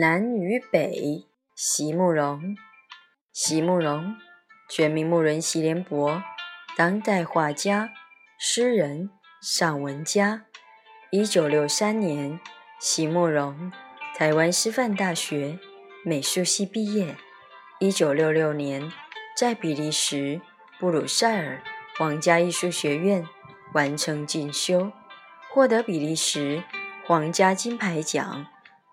南与北，席慕容。席慕容，全名慕人席联博，当代画家、诗人、散文家。一九六三年，席慕容台湾师范大学美术系毕业。一九六六年，在比利时布鲁塞尔皇家艺术学院完成进修，获得比利时皇家金牌奖。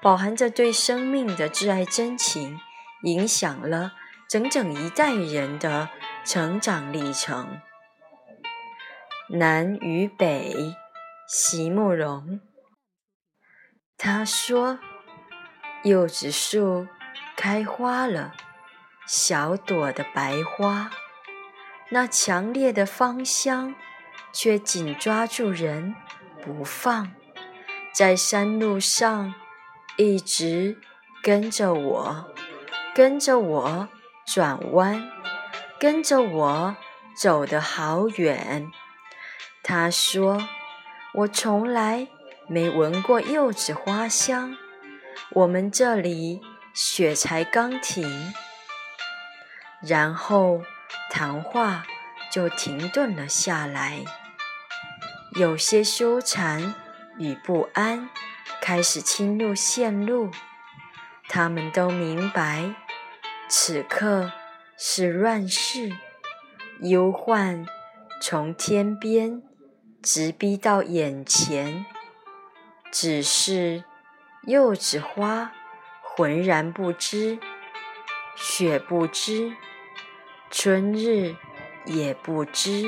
饱含着对生命的挚爱真情，影响了整整一代人的成长历程。南与北，席慕容。他说：“柚子树开花了，小朵的白花，那强烈的芳香却紧抓住人不放，在山路上。”一直跟着我，跟着我转弯，跟着我走得好远。他说：“我从来没闻过柚子花香。”我们这里雪才刚停，然后谈话就停顿了下来，有些羞惭与不安。开始侵入线路，他们都明白，此刻是乱世，忧患从天边直逼到眼前。只是柚子花浑然不知，雪不知，春日也不知。